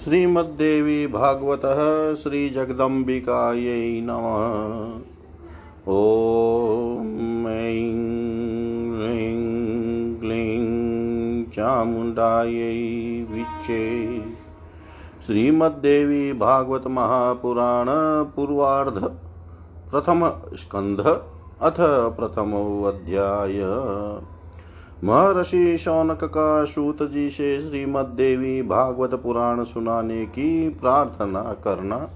श्रीमद्देवी भागवतः श्रीजगदम्बिकायै नमः। ॐ ऐं ह्रीं क्लीं चामुण्डायै विच्चे। श्रीमद्देवी भागवत महापुराण पूर्वार्ध, प्रथम स्कंध अथ प्रथमो अध्याय महर्षि शौनक का सूत जी से श्रीमद देवी भागवत पुराण सुनाने की प्रार्थना करना।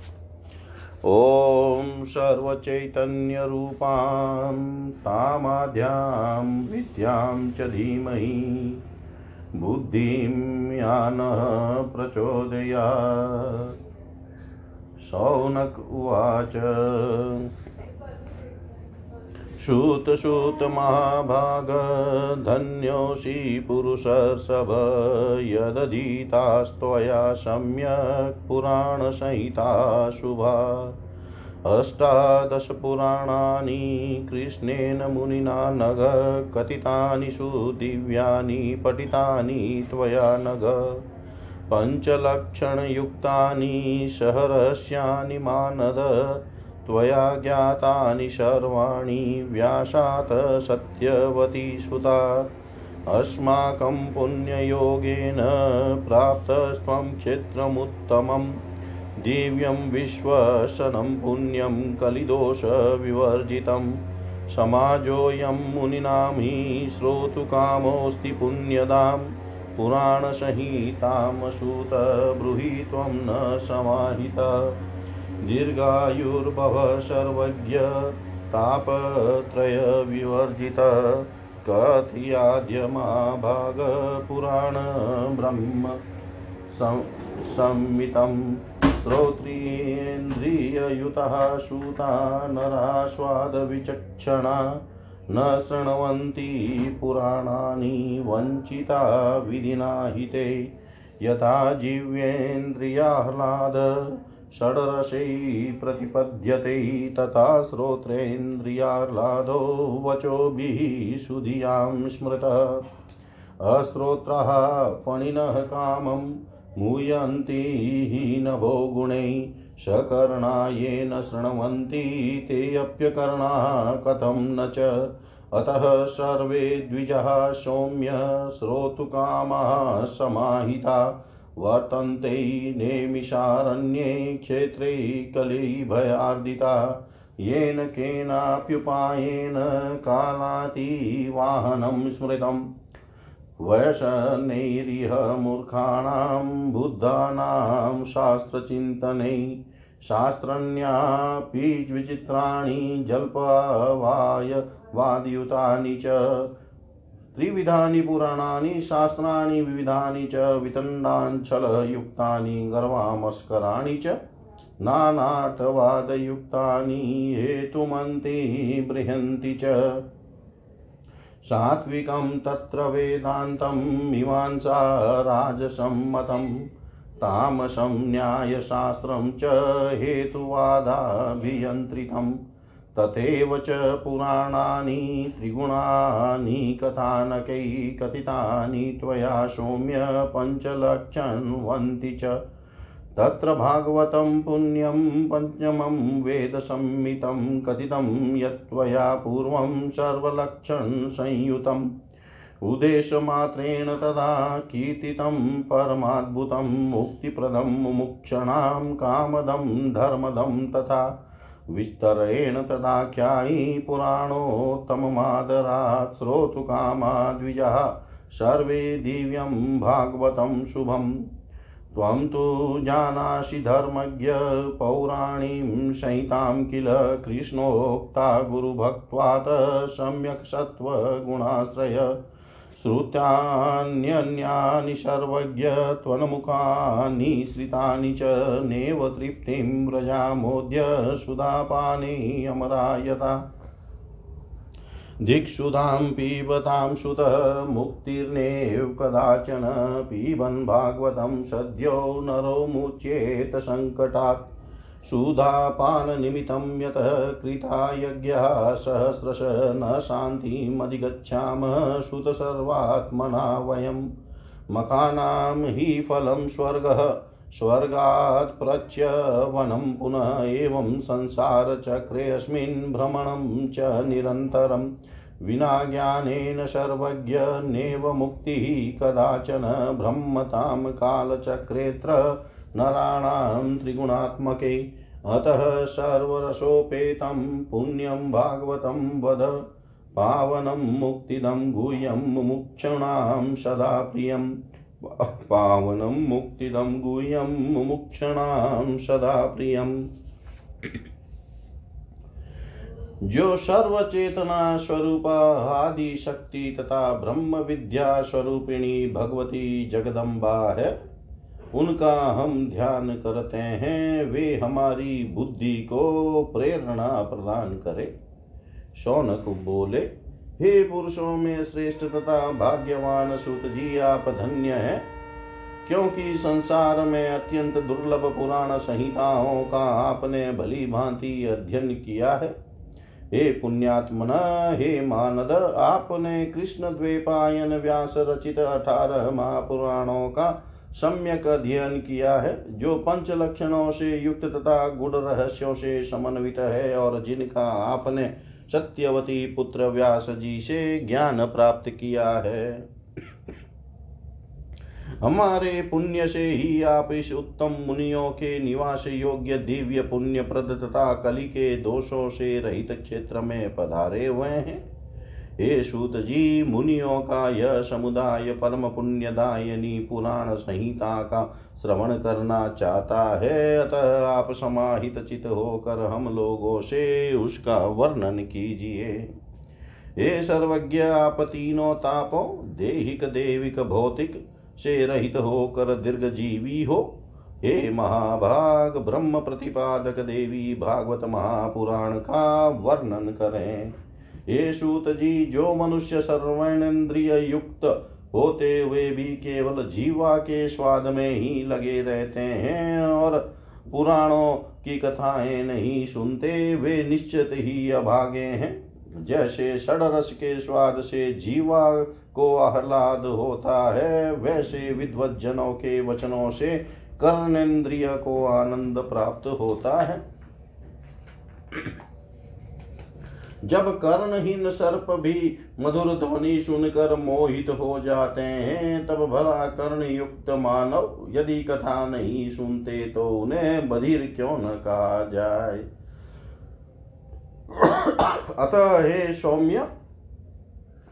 ॐ सर्वचैतन्यरूपां तामाद्यां विद्यां च धीमहि। बुद्धिं यानः प्रचोदयात्। शौनक उवाच श्रुतश्रुतमहाभाग धन्योऽसि पुरुषर्षभ यदधीतास्त्वया सम्यक् पुराणसंहिता शुभा। अष्टादशपुराणानि कृष्णेन मुनिना नग, कथितानि सुदिव्यानि पठितानि त्वया नग। पञ्चलक्षणयुक्तानि सहरस्यानि मानद त्वया ज्ञातानि सर्वाणि व्यासात् सत्यवती सुता। अस्माकं पुण्ययोगेन प्राप्तस्त्वं क्षेत्रमुत्तमं दिव्यं विश्वसनं पुण्यं कलिदोषविवर्जितं समाजोऽयं मुनीनां हि श्रोतुकामोऽस्ति पुण्यदां। पुराणसंहितामसूत ब्रूहि त्वं न समाहिता। दीर्घायुर्भव सर्वज्ञ, तापत्रयविवर्जित कथयाद्यमाभागपुराण ब्रह्म संमितं श्रोत्रियेन्द्रिययुतः सूता नरास्वादविचक्षणा न शृण्वन्ति पुराणानि वञ्चिता विधिना हिते, यथा जीवेन्द्रियाह्लाद षड्रसै प्रतिपद्यते तथा श्रोत्रेन्द्रियाह्लादो वचोभिः सुधियाँ स्मृतः। अश्रोत्राः फणिनः कामं मूयन्ति नभो गुणैः सकर्णा येन शृण्वन्ति तेऽप्यकर्णाः कथं न च। अतः सर्वे द्विजः सौम्य श्रोतुकामाः समाहिता। वर्तन्ते नेमिषारण्ये क्षेत्रे कलिभयार्दिता। येन केनाप्युपायेन कालातिवाहनं स्मृतम्। वयसनैरिह मूर्खाणां, बुद्धानां शास्त्रचिन्तनै शास्त्रण्यापि विचित्राणि जल्पवाय वादयुतानि च। त्रिविधानि पुराणानि, शास्त्राणि, विविधानि च, वितण्डाञ्चलयुक्तानि, गर्वामस्कराणि च, नानार्थवादयुक्तानि, हेतुमन्ति बृहन्ति च। सात्विकं तत्र वेदान्तं, मीमांसा राजसम्मतं तामसं, न्यायशास्त्रं च हेतुवादाभियन्त्रितम् तथैव च पुराणानि त्रिगुणानि कथानकै कथितानि त्वया सौम्य पञ्चलक्षण्वन्ति च। तत्र भागवतं पुण्यं पञ्चमं वेदसंहितं कथितं यत्त्वया पूर्वं सर्वलक्षणसंयुतम्। उद्देशमात्रेण तदा कीर्तितं परमाद्भुतं मुक्तिप्रदं मुमुक्षणां कामदं धर्मदं तथा विस्तरेण तदाख्यायी पुराणोत्तममादरात् श्रोतुकामा द्विजः सर्वे दिव्यं भागवतं शुभम्। त्वं तु जानासि धर्मज्ञ पौराणीं संहितां किल कृष्णोक्ता गुरुभक्त्वात् सम्यक् सत्त्वगुणाश्रय। श्रुत्यान्यन्यानि सर्वज्ञ त्वन्मुखानि श्रितानि च नेव तृप्तिं व्रजामोद्य सुधापाने अमरायता। दिक्षुधां पिबतां सुत कदाचन, पिबन् भागवतं सद्यो नरो मुच्येत सङ्कटात् सुधापाननिमित्तं यतः कृता यज्ञः सहस्रश न शान्तिमधिगच्छामः सुत सर्वात्मना वयं। मखानां हि फलं स्वर्गः, स्वर्गात् प्रच्यवनं पुनः एवं संसारचक्रेऽस्मिन् भ्रमणं च निरन्तरम् विना ज्ञानेन सर्वज्ञ नेव मुक्तिः, कदाचन ब्रह्मतां कालचक्रेऽत्र नराणां त्रिगुणात्मके। अतः सर्वरसोपेतं पुण्यं भागवतं वद। पावनं मुक्तिदं गुह्यं मुमुक्षणां सदा प्रियम् पावनं मुक्तिदं गुह्यं मुमुक्षणां सदा प्रियम् जो सर्वचेतना स्वरूप आदि शक्ति तथा ब्रह्म विद्या स्वरूपिणी भगवती जगदम्बा है उनका हम ध्यान करते हैं, वे हमारी बुद्धि को प्रेरणा प्रदान करे। शौनक बोले, हे पुरुषों में श्रेष्ठ तथा भाग्यवान सुख जी, आप धन्य है, क्योंकि संसार में अत्यंत दुर्लभ पुराण संहिताओं का आपने भली भांति अध्ययन किया है। हे पुण्यात्मन, हे मानद, आपने कृष्ण द्वेपायन व्यास रचित अठारह महापुराणों का सम्यक अध्ययन किया है, जो पंच लक्षणों से युक्त तथा गुण रहस्यों से समन्वित है, और जिनका आपने सत्यवती पुत्र व्यास जी से ज्ञान प्राप्त किया है। हमारे पुण्य से ही आप इस उत्तम मुनियों के निवास योग्य दिव्य पुण्य प्रद तथा कली के दोषों से रहित क्षेत्र में पधारे हुए हैं। हे सूत जी मुनियों का यह समुदाय परम पुण्यदायनी पुराण संहिता का श्रवण करना चाहता है। अतः आप समाहित चित होकर हम लोगों से उसका वर्णन कीजिए। हे सर्वज्ञ, आप तीनों तापो, देहिक, देविक, भौतिक से रहित होकर दीर्घ जीवी हो। हे महाभाग, ब्रह्म प्रतिपादक देवी भागवत महापुराण का वर्णन करें। हे सूत जी जो मनुष्य सर्वेन्द्रिय युक्त होते हुए भी केवल जीवा के स्वाद में ही लगे रहते हैं और पुराणों की कथाएँ नहीं सुनते, वे निश्चित ही अभागे हैं। जैसे षडरस के स्वाद से जीवा को आह्लाद होता है, वैसे विद्वत जनों के वचनों से कर्णेन्द्रिय को आनंद प्राप्त होता है। जब कर्णहीन सर्प भी मधुर ध्वनि सुनकर मोहित हो जाते हैं, तब भला कर्ण युक्त मानव यदि कथा नहीं सुनते तो उन्हें बधिर क्यों न कहा जाए? अतः हे सौम्य,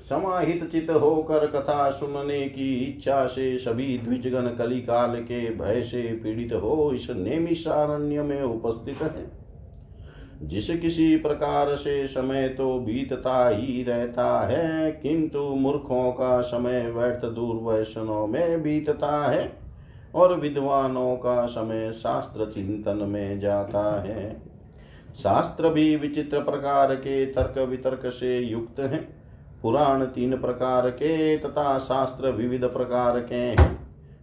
समाहित चित होकर कथा सुनने की इच्छा से सभी द्विजगण कलिकाल के भय से पीड़ित हो इस नेमिषारण्य में उपस्थित है। जिस किसी प्रकार से समय तो बीतता ही रहता है, किंतु मूर्खों का समय व्यर्थ दूरवैषणों में बीतता है और विद्वानों का समय शास्त्र चिंतन में जाता है। शास्त्र भी विचित्र प्रकार के तर्क वितर्क से युक्त हैं। पुराण तीन प्रकार के तथा शास्त्र विविध प्रकार के हैं।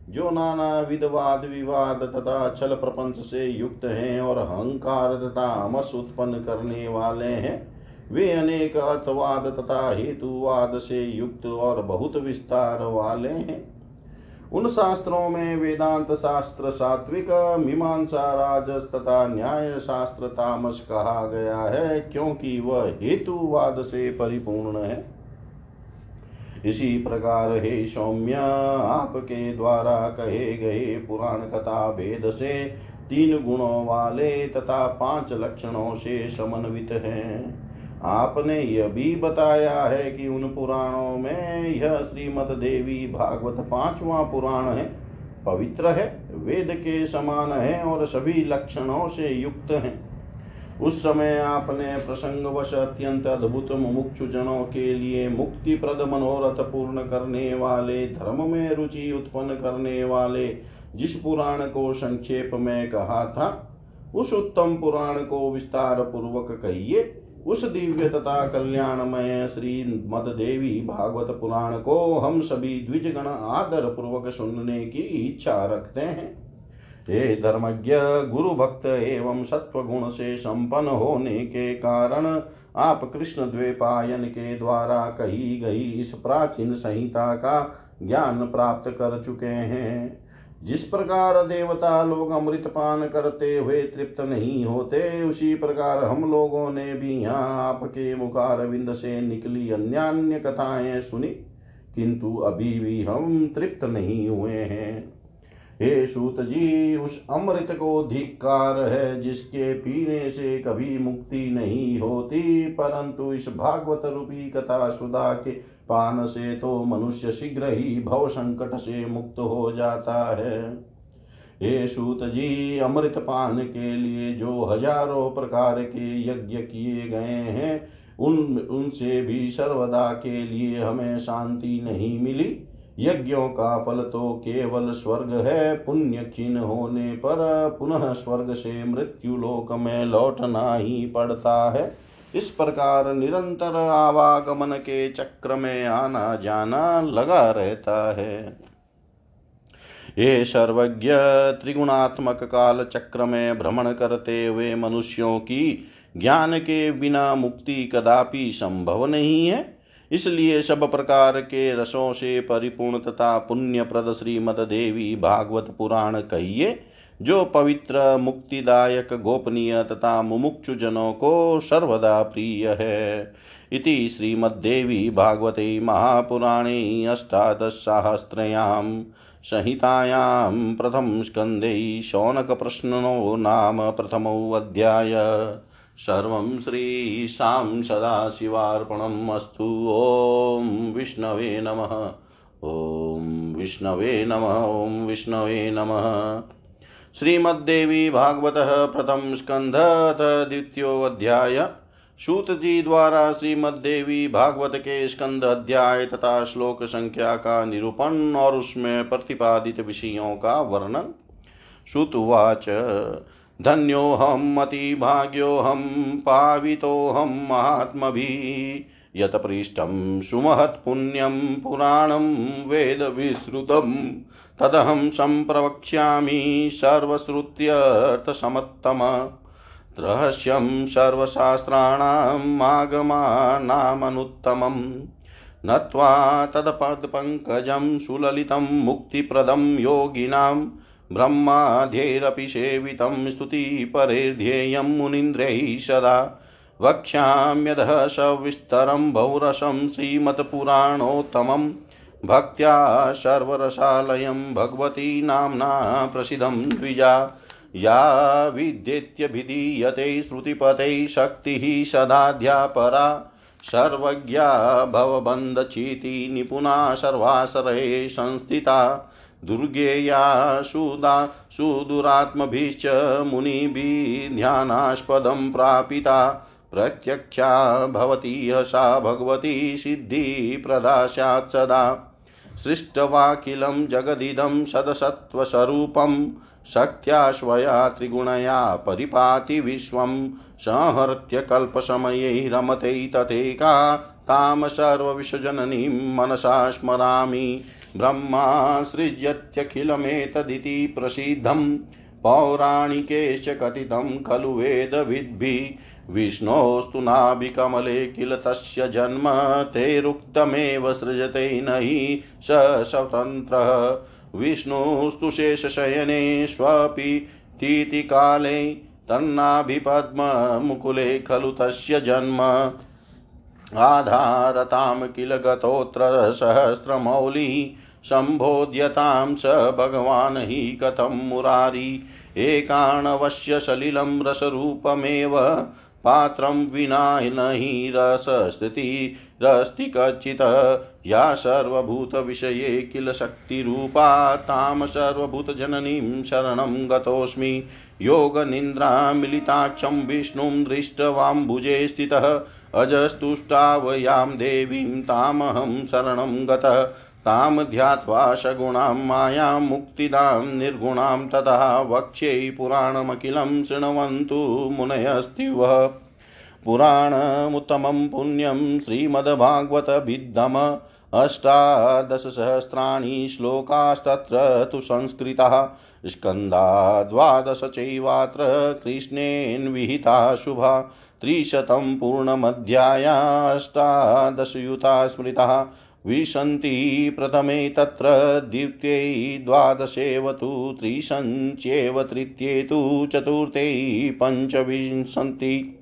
जो नाना विधवाद विवाद तथा छल प्रपंच से युक्त हैं और अहंकार तथा अमस उत्पन्न करने वाले हैं, वे अनेक अर्थवाद तथा हेतुवाद से युक्त और बहुत विस्तार वाले हैं। उन शास्त्रों में वेदांत शास्त्र, सात्विक, मीमांसा, राजस तथा न्याय शास्त्र, तामस कहा गया है, क्योंकि वह हेतुवाद से परिपूर्ण है। इसी प्रकार हे सौम्य, आपके द्वारा कहे गए पुराण कथा भेद से तीन गुणों वाले तथा पाँच लक्षणों से समन्वित हैं। आपने यह भी बताया है कि उन पुराणों में यह श्रीमद देवी भागवत पांचवा पुराण है, पवित्र है, वेद के समान है और सभी लक्षणों से युक्त है। उस समय आपने प्रसंगवश अत्यंत अद्भुत मुमुक्षु जनों के लिए मुक्ति प्रद मनोरथ पूर्ण करने वाले, धर्म में रुचि उत्पन्न करने वाले, जिस पुराण को संक्षेप में कहा था, उस उत्तम पुराण को विस्तार पूर्वक कहिए। उस दिव्य तथा कल्याणमय श्री मद देवी भागवत पुराण को हम सभी द्विजगण आदर पूर्वक सुनने की इच्छा रखते हैं। हे धर्मज्ञ गुरु भक्त एवं सत्व गुण से संपन्न होने के कारण आप कृष्ण द्वेपायन के द्वारा कही गई इस प्राचीन संहिता का ज्ञान प्राप्त कर चुके हैं। जिस प्रकार देवता लोग अमृत पान करते हुए तृप्त नहीं होते, उसी प्रकार हम लोगों ने भी यहाँ आपके मुखार मुखारविंद से निकली अन्यान्य कथाएँ सुनी। किंतु अभी भी हम तृप्त नहीं हुए हैं। हे सूत जी, उस अमृत को धिक्कार है जिसके पीने से कभी मुक्ति नहीं होती, परंतु इस भागवत रूपी कथा सुधा के पान से तो मनुष्य शीघ्र ही भव संकट से मुक्त हो जाता है। हे सूत जी, अमृत पान के लिए जो हज़ारों प्रकार के यज्ञ किए गए हैं, उन, उनसे भी सर्वदा के लिए हमें शांति नहीं मिली। यज्ञों का फल तो केवल स्वर्ग है पुण्य क्षीण होने पर पुनः स्वर्ग से मृत्यु लोक में लौटना ही पड़ता है। इस प्रकार निरंतर आवागमन के चक्र में आना जाना लगा रहता है। ये सर्वज्ञ त्रिगुणात्मक काल चक्र में भ्रमण करते हुए मनुष्यों की ज्ञान के बिना मुक्ति कदापि संभव नहीं है। इसलिए सब प्रकार के रसों से परिपूर्ण तथा पुण्यप्रद श्रीमद देवी भागवत पुराण कहिए, जो पवित्र, मुक्तिदायक, गोपनीय तथा मुमुक्षु जनों को सर्वदा प्रिय है। इति श्रीमद्देवी भागवते महापुराणे अष्टादशसाहस्रयां संहितायां प्रथमस्कन्धे शौनकप्रश्नो नाम प्रथमोऽध्याय सर्वं श्रीशां सदाशिवार्पणम् ॐ विष्णवे नमः। ॐ विष्णवे नमः। ॐ विष्णवे नमः। श्रीमद्देवी भागवत प्रथम स्कंध द्वितीयोध्याय सूत जी द्वारा श्रीमद्देवी भागवत के स्कंद अध्याय तथा श्लोक संख्या का निरूपण और उसमें प्रतिपादित विषयों का वर्णन। श्रुतुवाच। धन्योऽहम् अतिभाग्योऽहं पावितोऽहं महात्मभिः यत्पृष्ठं सुमहत्पुण्यं पुराणं वेदविश्रुतम् तदहं सम्प्रवक्ष्यामि सर्वश्रुत्यर्थसमत्तम। रहस्यं सर्वशास्त्राणाम् आगमानामनुत्तमम् नत्वा तत्पदपङ्कजं सुललितं मुक्तिप्रदं योगिनां ब्रह्माध्यैरपि सेवितं स्तुतिपरेध्येयं मुनीन्द्रैः सदा। वक्ष्याम्यधः सविस्तरं बहुरसं श्रीमत्पुराणोत्तमम् भक्त्या सर्वरसालयं भगवती नाम्ना प्रसिद्धं द्विजा। या विद्येत्यभिधीयते श्रुतिपते शक्तिः सदाध्यापरा सर्वज्ञा भवबन्धचीति निपुणा सर्वाश्रये संस्थिता। दुर्गेया सुदा सुदुरात्मभिश्च मुनिभिः ध्यानास्पदं प्रापिता। प्रत्यक्षा भवती सा भगवती सिद्धिप्रदा स्यात् सदा। सृष्टवाखिलं जगदिदं सदसत्त्वस्वरूपं, शक्त्या स्वया त्रिगुणया परिपाति विश्वं। संहृत्य कल्पसमये रमते तथेका तां सर्वविश्वजननीं मनसा स्मरामि। ब्रह्मा सृज्यत्यखिलमेतदिति प्रसिद्धं पौराणिकेश्च कथितं खलु वेदविद्भिः। विष्णोस्तु नाभिकमले किल तस्य जन्म। तेरुक्तमेव सृजते न हि स स्वतन्त्रः। विष्णुस्तु शेषशयने स्वपि तीतिकाले तन्नाभिपद्ममुकुले खलु तस्य जन्म। आधारतां किल गतोऽत्र सहस्रमौलिः सम्बोध्यतां स भगवान् हि कथं मुरारी। एकाणवश्य सलिलं रसरूपमेव, पात्रं विना न हि रसस्थितिरस्ति कच्चित्। या सर्वभूतविषये किल शक्तिरूपा, तां सर्वभूतजननीं शरणं गतोऽस्मि। योगनिन्द्रामिलिताक्षं विष्णुं दृष्टवाम्बुजे स्थितः। अजस्तुष्टावयां देवीं तामहं शरणं गतः। तां ध्यात्वा सगुणां मायां मुक्तिदां निर्गुणां तथा वक्ष्यै पुराणमखिलं शृण्वन्तु मुनयस्तिवः। पुराणमुत्तमं पुण्यं श्रीमद्भागवतभिद्धम अष्टादशसहस्राणि श्लोकास्तत्र तु संस्कृताः। स्कन्दा चैवात्र कृष्णेन विहिता शुभा। त्रिशतं पूर्णमध्याया अष्टादशयुता स्मृताः विशन्ति प्रथमे तत्र द्वितीये द्वादशेव तु त्रिशञ्च्येव तृतीये तु चतुर्थे पञ्चविंशन्ति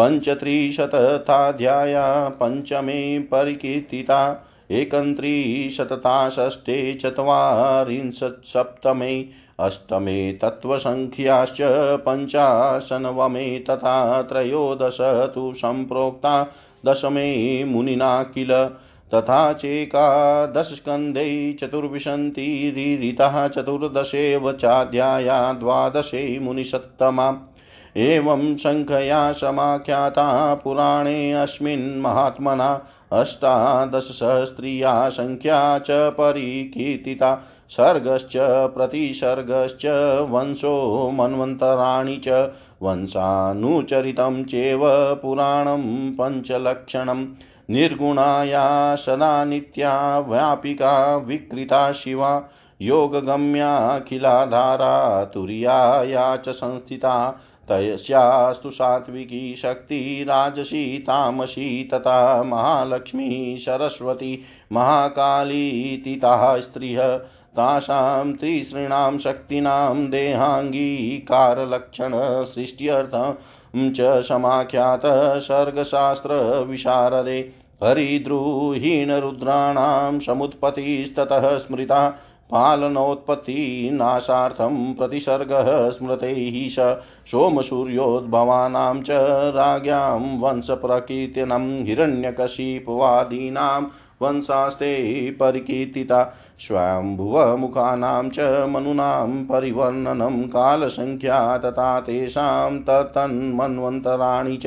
पञ्चत्रिशतथाध्याया पञ्चमे परिकीर्तिता एकन्त्रिशतता षष्ठे चत्वारिंशत्सप्तमे अष्टमे तत्त्वसङ्ख्याश्च पञ्चाशन्वमे तथा त्रयोदश तु सम्प्रोक्ता दशमे मुनिना किल तथा चेकादशस्कन्धे चतुर्विंशतिरितः चतुर्दशेव चाध्याया द्वादशे मुनिसत्तमा। एवं सङ्ख्यया समाख्याता पुराणेऽस्मिन् महात्मना अष्टादशसहस्रीया सङ्ख्या च परिकीर्तिता। सर्गश्च, प्रतिसर्गश्च, वंशो मन्वन्तराणि च, वंशानुचरितं चेव पुराणं पञ्चलक्षणं। निर्गुणाया सदा नित्या, व्यापिका, विकृता शिवा, योगगम्याखिलाधारा तुर्याया च संस्थिता तस्यास्तु सात्विकी शक्ति, राजसी, तामसी तथा महालक्ष्मी, सरस्वती महाकालीति ताः स्त्रियः। तासां तिसॄणां शक्तीनां देहाङ्गीकारलक्षणसृष्ट्यर्थं च समाख्यात सर्गशास्त्रविशारदे हरिद्रुहीणरुद्राणां समुत्पत्तिस्ततः स्मृता पालनोत्पत्तिनाशार्थं प्रतिसर्गः स्मृतैः स। सोमसूर्योद्भवानां च राज्ञां वंशप्रकीर्तनं हिरण्यकशिपवादीनां वंशास्ते परिकीर्तिता। स्वयम्भुवमुखानां च मनुनां परिवर्णनं कालसङ्ख्या तथा तेषां तत्तन्मन्वन्तराणि च।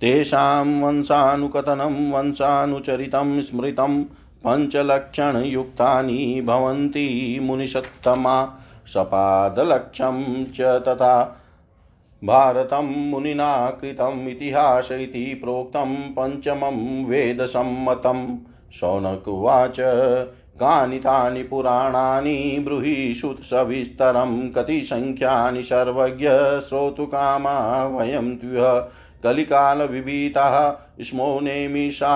तेषां वंशानुकथनं, वंशानुचरितं, स्मृतं पञ्चलक्षणयुक्तानि भवन्ति मुनिषत्तमा। सपादलक्षं च तथा भारतं मुनिना कृतम् इतिहास इति प्रोक्तं पञ्चमं वेदसम्मतं। शौनकुवाच कानि तानि पुराणानि ब्रूहि सविस्तरं कति सङ्ख्यानि सर्वज्ञ श्रोतुकामा वयं त्वः कलिकालविभीताः स्मो नेमिषारण्यवासिनः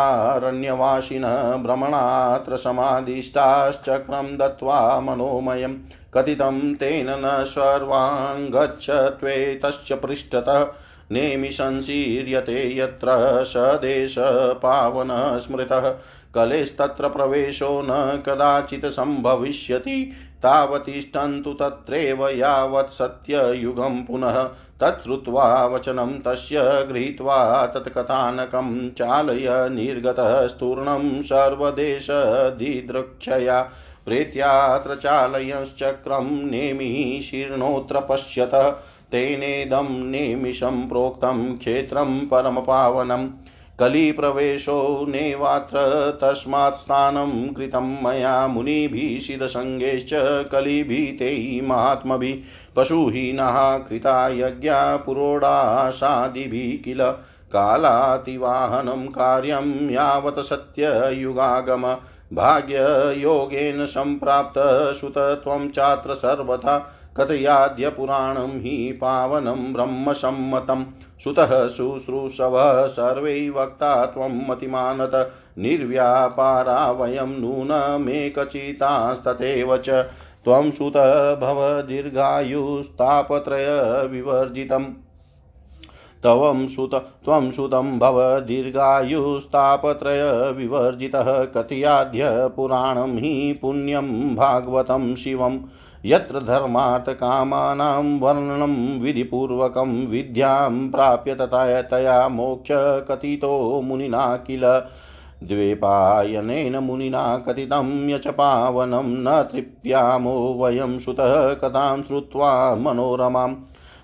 भ्रमणात्र समाधिष्टाश्चक्रं दत्त्वा मनोमयं कथितं तेन न सर्वाङ्गच्छ त्वेतश्च पृष्ठतः नेमिशंशीर्यते यत्र स देशपावनः स्मृतः कलेस्तत्र प्रवेशो न कदाचित् सम्भविष्यति तावतिष्ठन्तु तत्रैव यावत् सत्ययुगं पुनः तच्छ्रुत्वा वचनं तस्य गृहीत्वा तत्कथानकं चालय निर्गतः स्तूर्णं सर्वदेशदिदृक्षया प्रेत्यात्र चालयश्चक्रं नेमिः शीर्णोऽत्र पश्यत तेनेदं नेमिषं प्रोक्तं क्षेत्रं परमपावनम् कलिप्रवेशो नैवात्र तस्मात् स्नानं कृतं मया मुनिभिः सिद्धसङ्गैश्च कलिभीतैः महात्मभिः पशुहीनः कृता यज्ञा पुरोडाशादिभिः किल कालातिवाहनं कार्यं यावत् सत्ययुगागम भाग्ययोगेन सम्प्राप्त त्वं चात्र सर्वथा कथयाद्य पुराणं हि पावनं ब्रह्मसम्मतं। सुतः शुश्रूषवः सर्वै वक्ता त्वं मतिमानत। निर्व्यापारा वयं नूनमेकचितास्तथैव च। त्वं सुत भव दीर्घायुस्तापत्रयविवर्जितम्। तवं सुत त्वं सुतं भव दीर्घायुस्तापत्रयविवर्जितः। कथयाद्य पुराणं हि पुण्यं भागवतं शिवम्। यत्र धर्मार्थकामानां वर्णनं विधिपूर्वकं विद्यां प्राप्य तथा तया मोक्ष कथितो मुनिना किल? द्वेपायनेन मुनिना कथितं यच पावनं न तृप्यामो वयं सुतः कथां श्रुत्वा मनोरमाम्।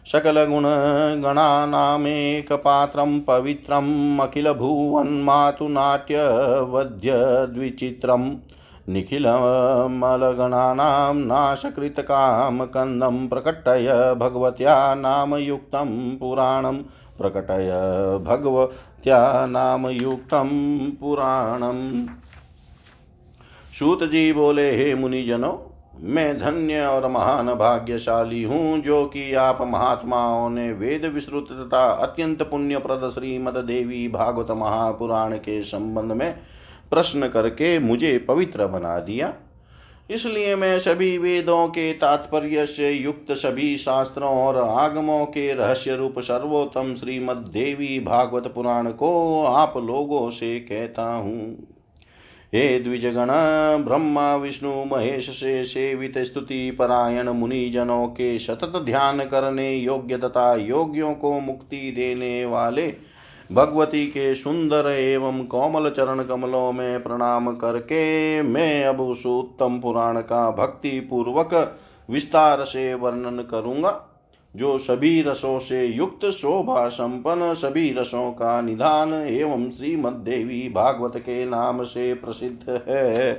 सकलगुणगणानामेकपात्रं पवित्रम् अखिलभुवन्मातुनाट्यवध्यद्विचित्रम् निखिलमलगणानां नाशकृतकामकन्दं प्रकटय भगवत्या नामयुक्तं पुराणं प्रकटय भगवत्या नामयुक्तं पुराणम् सूत जी बोले, हे मुनिजनों, मैं धन्य और महान भाग्यशाली हूँ, जो कि आप महात्माओं ने वेद विश्रुत तथा अत्यंत पुण्यप्रद श्रीमद देवी भागवत महापुराण के संबंध में प्रश्न करके मुझे पवित्र बना दिया। इसलिए मैं सभी वेदों के तात्पर्य से युक्त सभी शास्त्रों और आगमों के रहस्य रूप सर्वोत्तम श्रीमद देवी भागवत पुराण को आप लोगों से कहता हूँ। हे द्विजगण, ब्रह्मा, विष्णु, महेश से सेवित स्तुति परायण मुनि जनों के सतत ध्यान करने योग्य तथा योग्यों को मुक्ति देने वाले भगवती के सुंदर एवं कोमल चरण कमलों में प्रणाम करके मैं अब उस उत्तम पुराण का भक्ति पूर्वक विस्तार से वर्णन करूँगा, जो सभी रसों से युक्त, शोभा संपन्न सभी रसों का निधान एवं श्रीमद देवी भागवत के नाम से प्रसिद्ध है।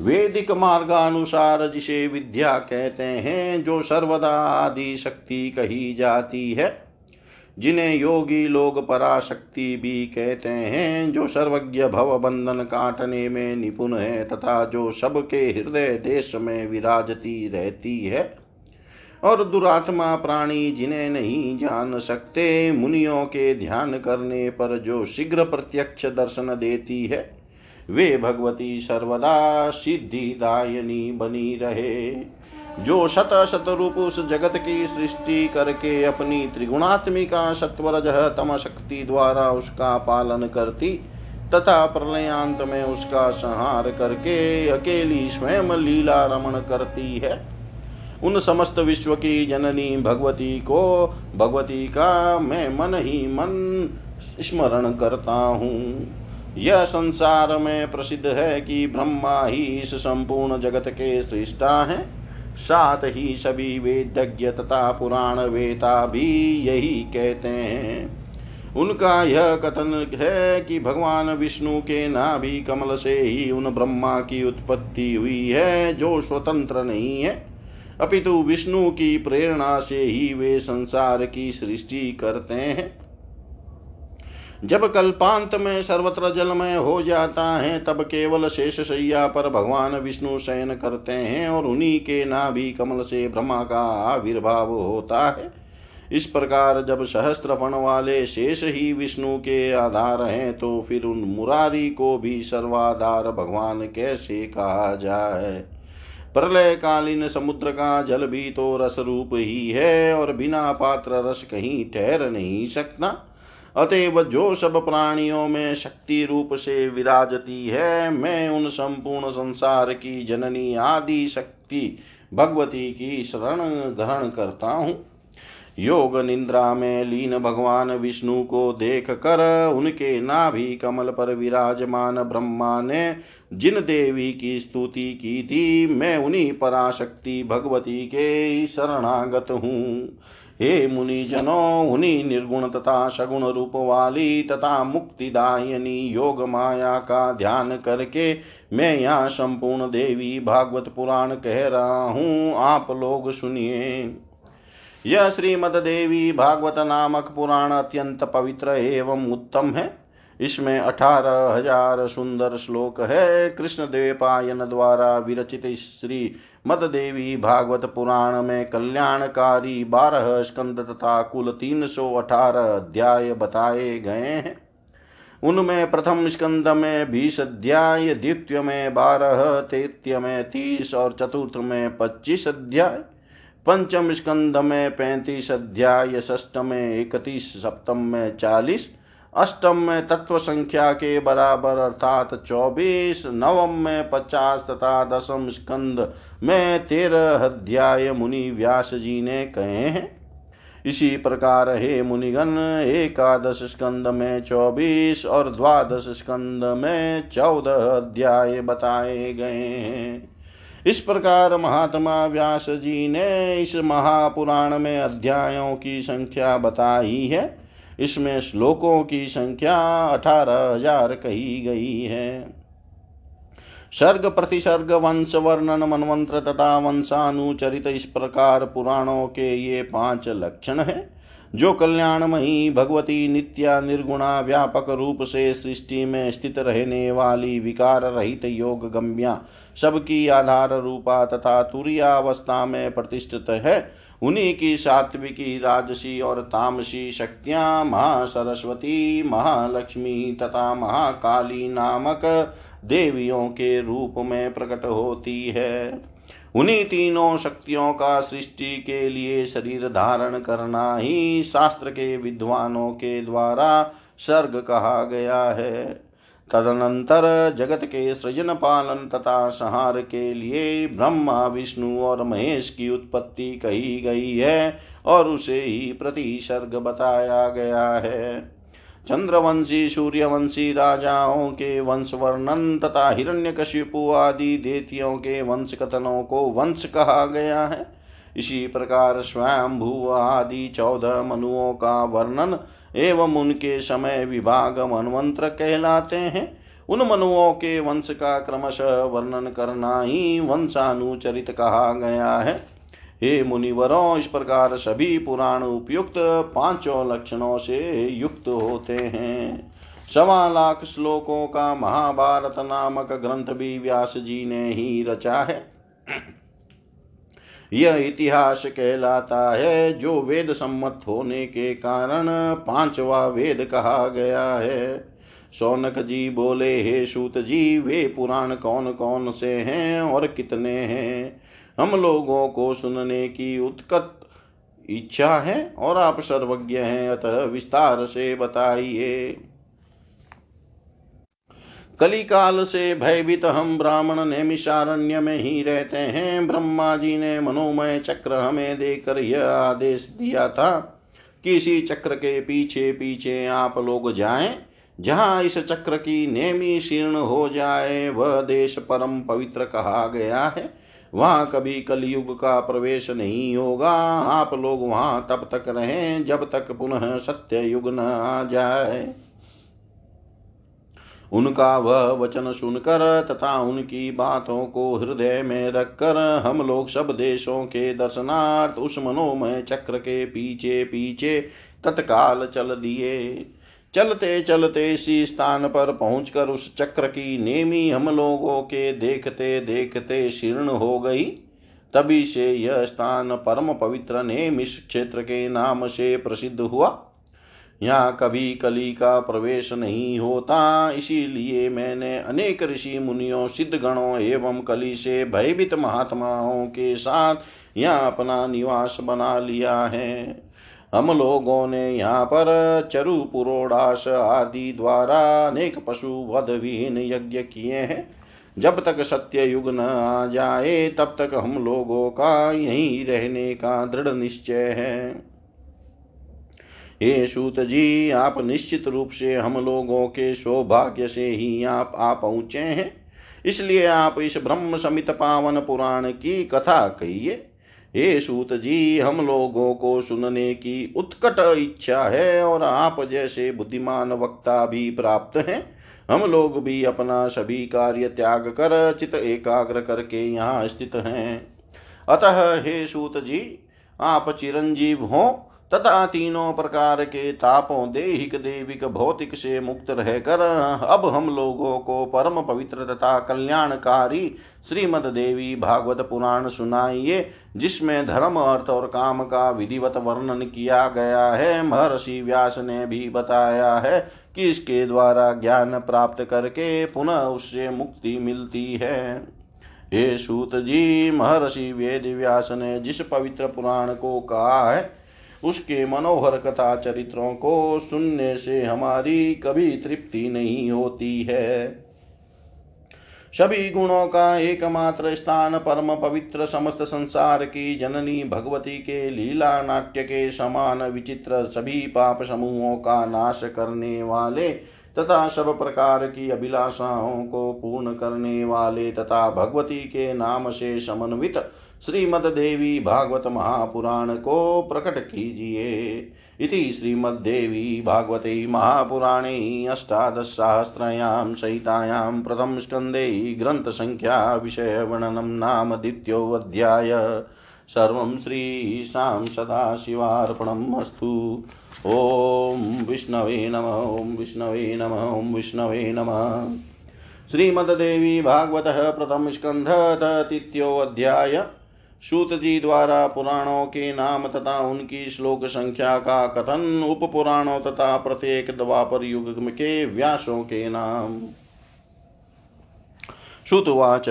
वैदिक मार्गानुसार जिसे विद्या कहते हैं, जो सर्वदा आदि शक्ति कही जाती है जिन्हें योगी लोग पराशक्ति भी कहते हैं, जो सर्वज्ञ भव बंधन काटने में निपुण है तथा जो सबके हृदय देश में विराजती रहती है। और दुरात्मा प्राणी जिन्हें नहीं जान सकते, मुनियों के ध्यान करने पर जो शीघ्र प्रत्यक्ष दर्शन देती है, वे भगवती सर्वदा सिद्धिदायनी बनी रहे। जो शत शत रूप उस जगत की सृष्टि करके अपनी त्रिगुणात्मिका सत्वरज तम शक्ति द्वारा उसका पालन करती, तथा प्रलयांत में उसका संहार करके अकेली स्वयं लीला रमण करती है। उन समस्त विश्व की जननी भगवती को, भगवती का मैं मन ही मन स्मरण करता हूँ। यह संसार में प्रसिद्ध है कि ब्रह्मा ही इस संपूर्ण जगत के सृष्टा हैं। साथ ही सभी वेदज्ञ तथा पुराण वेता भी यही कहते हैं। उनका यह कथन है कि भगवान विष्णु के नाभि कमल से ही उन ब्रह्मा की उत्पत्ति हुई है, जो स्वतंत्र नहीं है। अपितु विष्णु की प्रेरणा से ही वे संसार की सृष्टि करते हैं। जब कल्पांत में सर्वत्र जलमय हो जाता है, तब केवल शेष शैया पर भगवान विष्णु शयन करते हैं और उन्हीं के नाभि कमल से ब्रह्मा का आविर्भाव होता है। इस प्रकार जब सहस्त्र फण वाले शेष ही विष्णु के आधार हैं तो फिर उन मुरारी को भी सर्वाधार भगवान कैसे कहा जाए? प्रलय कालीन समुद्र का जल भी तो रस रूप ही है और बिना पात्र रस कहीं ठहर नहीं सकता। अतएव जो सब प्राणियों में शक्ति रूप से विराजती है, मैं उन संपूर्ण संसार की जननी आदि शक्ति भगवती की शरण ग्रहण करता हूँ। योग निंद्रा में लीन भगवान विष्णु को देख कर उनके नाभि कमल पर विराजमान ब्रह्मा ने जिन देवी की स्तुति की थी, मैं उन्हीं पराशक्ति भगवती के शरणागत हूँ। हे मुनि जनों उन्हीं निर्गुण तथा सगुण रूप वाली तथा मुक्तिदायनी योग माया का ध्यान करके मैं यहाँ संपूर्ण देवी भागवत पुराण कह रहा हूँ, आप लोग सुनिए। यह श्रीमद देवी भागवत नामक पुराण अत्यंत पवित्र एवं उत्तम है। इसमें अठारह हज़ार सुंदर श्लोक है। कृष्ण देवपायन द्वारा विरचित श्री मद देवी भागवत पुराण में कल्याणकारी बारह स्कंद तथा कुल तीन सौ अठारह अध्याय बताए गए हैं। उनमें प्रथम स्कंद में बीस अध्याय, द्वितीय में बारह, तृतीय में तीस और चतुर्थ में पच्चीस अध्याय। पंचम स्कंद में पैंतीस अध्याय षष्ठ में इकतीस सप्तम में चालीस अष्टम में तत्व संख्या के बराबर अर्थात चौबीस, नवम में पचास तथा दसम स्कंद में तेरह अध्याय मुनि व्यास जी ने कहे हैं। इसी प्रकार हे मुनिगण, एकादश स्कंद में चौबीस और द्वादश स्कंद में चौदह अध्याय बताए गए हैं। इस प्रकार महात्मा व्यास जी ने इस महापुराण में अध्यायों की संख्या बताई है। इसमें श्लोकों की संख्या अठारह हज़ार कही गई है। सर्ग प्रतिसर्ग वंश वर्णन मनमंत्र तथा वंशानुचरित इस प्रकार पुराणों के ये पाँच लक्षण है। जो कल्याणमयी भगवती नित्या निर्गुणा व्यापक रूप से सृष्टि में स्थित रहने वाली विकार रहित योग गम्या, सबकी आधार रूपा तथा तुरियावस्था में प्रतिष्ठित है, उन्हीं की सात्विकी, राजसी और तामसी शक्तियाँ महासरस्वती, महालक्ष्मी तथा महाकाली नामक देवियों के रूप में प्रकट होती है। उन्हीं तीनों शक्तियों का सृष्टि के लिए शरीर धारण करना ही शास्त्र के विद्वानों के द्वारा सर्ग कहा गया है। तदनंतर जगत के सृजन पालन तथा संहार के लिए ब्रह्मा, विष्णु और महेश की उत्पत्ति कही गई है और उसे ही प्रतिसर्ग बताया गया है। चंद्रवंशी, सूर्यवंशी राजाओं के वंश वर्णन तथा हिरण्यकशिपु आदि देतियों के वंश कथनों को वंश कहा गया है। इसी प्रकार स्वयं आदि चौदह मनुओं का वर्णन एवं उनके समय विभाग मनवंत्र कहलाते हैं। उन मनुओं के वंश का क्रमशः वर्णन करना ही वंशानुचरित कहा गया है। हे मुनिवरों, इस प्रकार सभी पुराण उपयुक्त पाँचों लक्षणों से युक्त होते हैं। सवा लाख श्लोकों का महाभारत नामक ग्रंथ भी व्यास जी ने ही रचा है। यह इतिहास कहलाता है, जो वेद सम्मत होने के कारण पांचवा वेद कहा गया है। सौनक जी बोले, हे सूत जी, वे पुराण कौन कौन से हैं और कितने हैं? हम लोगों को सुनने की उत्कट इच्छा है और आप सर्वज्ञ हैं। अतः विस्तार से बताइए। कलिकाल से भयभीत हम ब्राह्मण नेमिषारण्य में ही रहते हैं। ब्रह्मा जी ने मनोमय चक्र हमें देकर यह आदेश दिया था कि इसी चक्र के पीछे पीछे आप लोग जाएँ। जहाँ इस चक्र की नेमी शीर्ण हो जाए, वह देश परम पवित्र कहा गया है। वहाँ कभी कलयुग का प्रवेश नहीं होगा। आप लोग वहाँ तब तक रहें जब तक पुनः सत्य युग न आ जाए। उनका वह वचन सुनकर तथा उनकी बातों को हृदय में रखकर हम लोग सब देशों के दर्शनार्थ उस मनोमय चक्र के पीछे पीछे तत्काल चल दिए। चलते चलते इसी स्थान पर पहुंचकर उस चक्र की नेमी हम लोगों के देखते देखते शीर्ण हो गई। तभी से यह स्थान परम पवित्र नेमिष क्षेत्र के नाम से प्रसिद्ध हुआ। यहाँ कभी कली का प्रवेश नहीं होता, इसीलिए मैंने अनेक ऋषि मुनियों सिद्ध गणों एवं कली से भयभीत महात्माओं के साथ यहाँ अपना निवास बना लिया है। हम लोगों ने यहाँ पर चरु पुरोडास आदि द्वारा अनेक पशु वध विहीन यज्ञ किए हैं। जब तक सत्य युग न आ जाए, तब तक हम लोगों का यहीं रहने का दृढ़ निश्चय है। हे सूत जी, आप निश्चित रूप से हम लोगों के सौभाग्य से ही आप आ पहुँचे हैं। इसलिए आप इस ब्रह्म समित पावन पुराण की कथा कहिए। हे सूत जी हम लोगों को सुनने की उत्कट इच्छा है और आप जैसे बुद्धिमान वक्ता भी प्राप्त हैं। हम लोग भी अपना सभी कार्य त्याग कर चित एकाग्र करके यहाँ स्थित हैं। अतः हे सूत जी आप चिरंजीव हों तथा तीनों प्रकार के तापों देहिक देविक भौतिक से मुक्त रहकर अब हम लोगों को परम पवित्र तथा कल्याणकारी श्रीमद देवी भागवत पुराण सुनाइए, जिसमें धर्म, अर्थ और काम का विधिवत वर्णन किया गया है। महर्षि व्यास ने भी बताया है कि इसके द्वारा ज्ञान प्राप्त करके पुनः उससे मुक्ति मिलती है। हे सूत जी, महर्षि वेद व्यास ने जिस पवित्र पुराण को कहा है उसके मनोहर कथा चरित्रों को सुनने से हमारी कभी तृप्ति नहीं होती है। सभी गुणों का एकमात्र स्थान परम पवित्र समस्त संसार की जननी भगवती के लीला नाट्य के समान विचित्र सभी पाप समूहों का नाश करने वाले तथा सब प्रकार की अभिलाषाओं को पूर्ण करने वाले तथा भगवती के नाम से समन्वित श्रीमद देवी भागवत महापुराण को प्रकट कीजिए। इति श्रीमद्देवी भागवते महापुराणे अष्टादशसहस्रयां सहितायां प्रथमस्कन्धे ग्रन्थसङ्ख्या विषयवर्णनं नाम द्वितीयोऽध्याय। सर्वं श्रीशां सदाशिवार्पणम् अस्तु ॐ विष्णवे नम, ॐ विष्णवे नम, ॐ विष्णवे नमः। श्रीमद्देवी भागवत प्रथम स्कंध सूत जी द्वारा पुराणों के नाम तथा उनकी श्लोक संख्या का कथन उप पुराणों तथा प्रत्येक द्वापर युग के व्यासों के नाम। श्रुतुवाच।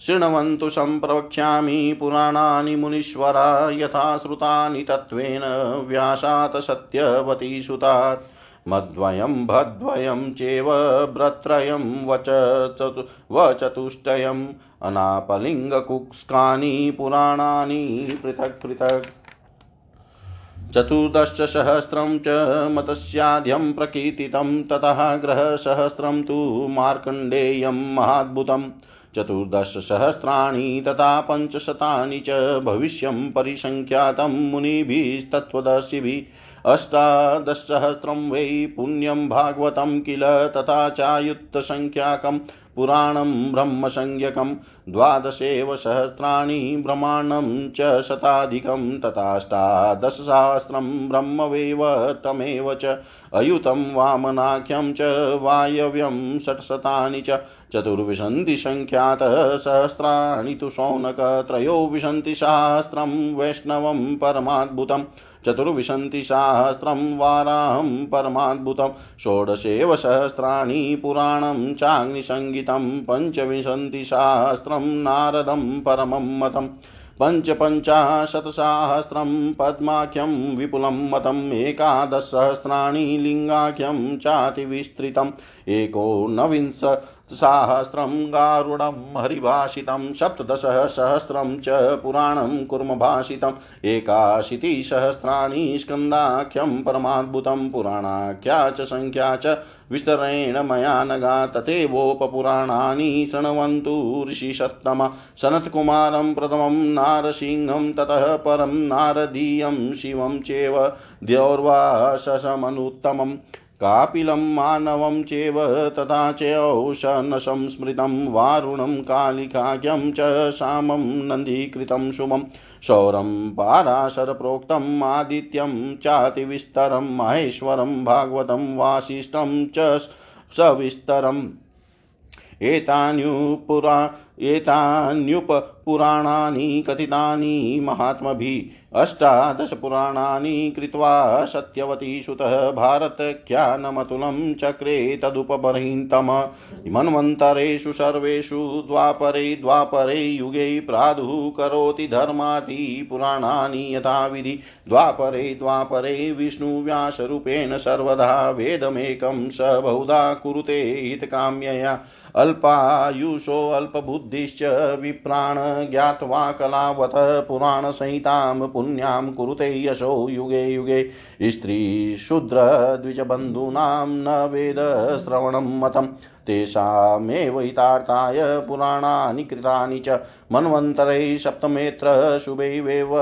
शृण्वन्तु सम्प्रवक्ष्यामि पुराणानि मुनीश्वरा, यथा श्रुतानि तत्त्वेन व्यासात् सत्यवती सुतात् मद्वयं भद्वयं चेव भ्रत्रयं वच चतु, वचतुष्टयम्। अनापलिङ्गकुक्स्कानि पुराणानि पृथक् पृथक्। चतुर्दशसहस्रं च मतस्याद्यं प्रकीर्तितं, ततः ग्रहसहस्रं तु मार्कण्डेयं महाद्भुतम् चतुर्दशसहस्राणि तथा पञ्चशतानि च भविष्यं परिसङ्ख्यातं मुनिभिस्तत्त्वदर्शिभिः। अष्टादशसहस्रं वै पुण्यं भागवतं किल तथा चायुक्तसङ्ख्याकं पुराणं ब्रह्मसंज्ञकं द्वादशेव सहस्राणि ब्रह्माण्डं च शताधिकं तथाष्टादशसहस्रं ब्रह्मवेव तमेव च अयुतं वामनाख्यं च वायव्यं षट्शतानि च चतुर्विंशतिसङ्ख्यातः सहस्राणि तु शौनक त्रयोविंशतिसहस्रं वैष्णवं परमाद्भुतम् चतुर्विंशतिसहस्रं वाराहं परमाद्भुतं षोडशेव सहस्राणि पुराणं चाग्निसङ्गीतं पञ्चविंशतिसहस्रं नारदं परमं मतम् पञ्चपञ्चाशत्सहस्रं पद्माख्यं विपुलं मतम् एकादशसहस्राणि लिङ्गाख्यं चातिविस्तृतम् एकोनविंश सहस्रं गारुडं हरिभाषितं, सप्तदशसहस्रं च पुराणं कुर्मभाषितम्। एकाशीतिसहस्राणि स्कन्दाख्यं परमाद्भुतं, पुराणाख्या च सङ्ख्या च, विस्तरेण मया नगा तथैवोपपुराणानि शृण्वन्तु ऋषिसत्तम सनत्कुमारं प्रथमं नारसिंहं, ततः परं नारदीयं शिवं चेव द्यौर्वाशसमनुत्तमम् कापिलं मानवं चेव तथा चौशनसं स्मृतं वारुणं कालिकाख्यं च सामं नन्दीकृतं शुभं शौरं पाराशरप्रोक्तम् आदित्यं चातिविस्तरं माहेश्वरं भागवतं वासिष्ठं च सविस्तरम् एतान्युपुरा एतान्युपपुराणानि कथितानि महात्मभिः अष्टादशपुराणानि कृत्वा सत्यवती सुतः भारतख्यानमतुलं चक्रे तदुपबर्हिन्तम। मन्वन्तरेषु सर्वेषु द्वापरे द्वापरे युगे प्रादुः करोति धर्मादि पुराणानि यथाविधि। द्वापरे द्वापरे विष्णुव्यासरूपेण सर्वदा वेदमेकं स बहुधा कुरुते हितकाम्यया। अल्पायुषोऽल्पबुद्धिश्च विप्राण ज्ञात्वा कलावत पुराणसंहितां पुण्यां कुरुते यशो युगे युगे। स्त्रीशूद्रद्विजबन्धूनां न वेदश्रवणं मतम्। तेषामेव हितार्थाय पुराणानि कृतानि च मन्वन्तरे सप्तमेत्र शुभैवेव